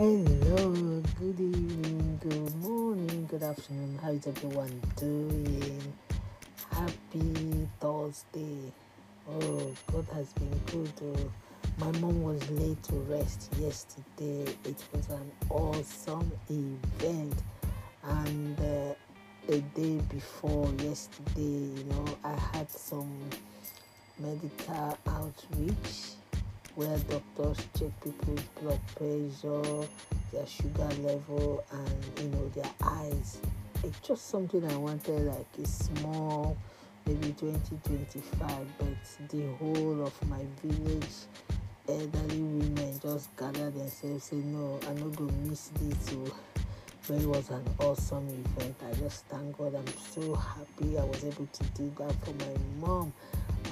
Hello, good evening, good morning, good afternoon. How is everyone doing? Happy Thursday. Oh, God has been good. Oh. My mom was laid to rest yesterday. It was an awesome event. And uh, a day before yesterday, you know, I had some medical outreach where doctors check people's blood pressure, their sugar level, and you know their eyes. It's just something I wanted, like a small, maybe 20, 25, but the whole of my village elderly women just gathered themselves say no i'm not gonna miss this oh. so but it was an awesome event. I just thank god. I'm so happy i was able to do that for my mom.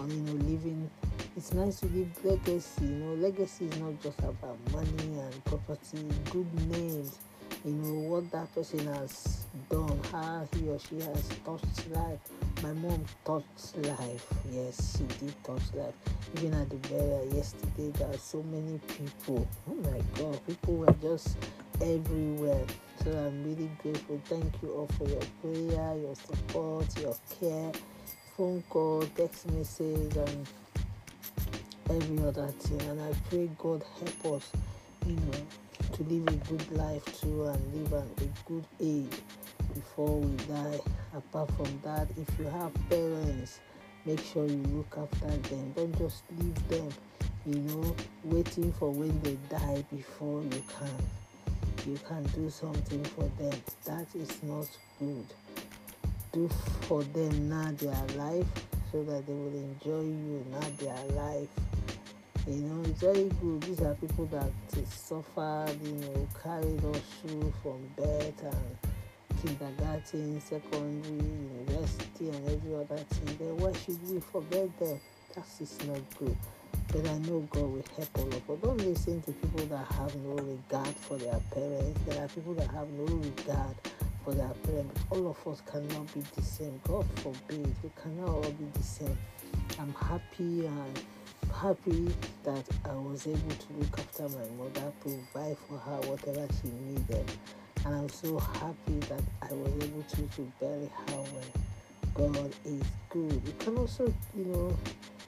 And you know living it's nice to leave legacy. You know, legacy is not just about money and property, good names. You know what that person has done, how he or she has touched life. My mom touched life. Yes, she did touch life. Even at the burial yesterday, there are so many people. Oh my God, people were just everywhere. So I'm really grateful. Thank you all for your prayer, your support, your care, phone call, text message, and every other thing. And I pray God help us, you know, to live a good life too and live at a good age before we die. Apart from that, if you have parents, make sure you look after them. Don't just leave them, you know, waiting for when they die before you can you can do something for them. That is not good. Do for them now their life so that they will enjoy you now their life you know, it's very good. These are people that suffered, you know, carried us through from birth and kindergarten, secondary, university, and every other thing. Then why should we forget them? That is not good. But I know God will help all of us. Don't listen to people that have no regard for their parents. There are people that have no regard for their parents. All of us cannot be the same. God forbid. We cannot all be the same. I'm happy and happy that I was able to look after my mother, provide for her whatever she needed. And I'm so happy that I was able to, to bury her. God is good. You can also, you know,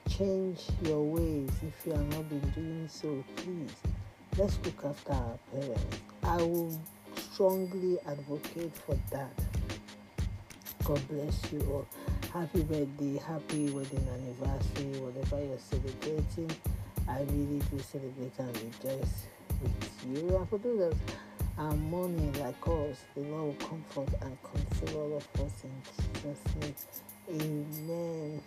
change your ways if you have not been doing so. Please, let's look after our parents. I will strongly advocate for that. God bless you all happy birthday, happy wedding anniversary, whatever you're celebrating. I really do celebrate and rejoice with you. And for those that are mourning like us, the Lord will comfort and console all of us in Jesus' name. Amen.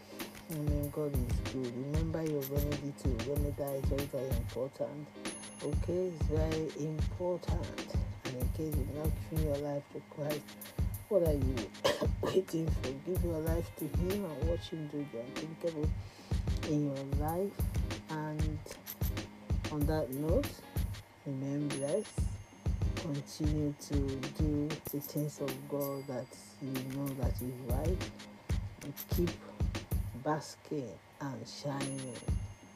Amen. God is good. Remember your remedy to remedy is very, very important. Okay, it's very important. And in case you're not giving your life to Christ, what are you waiting for? Give your life to Him and watch Him do the unthinkable in your life. And on that note, remain blessed. Continue to do the things of God that you know that is right. And keep basking and shining.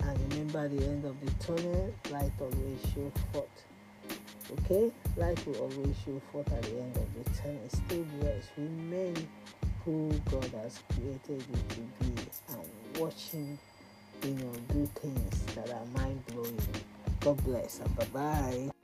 And remember the end of the tunnel, light always show forth. Okay? Life will always show forth at the end of the tunnel. Stay blessed. Remain who God has created you to be and watching, you know, do things that are mind blowing. God bless and bye bye.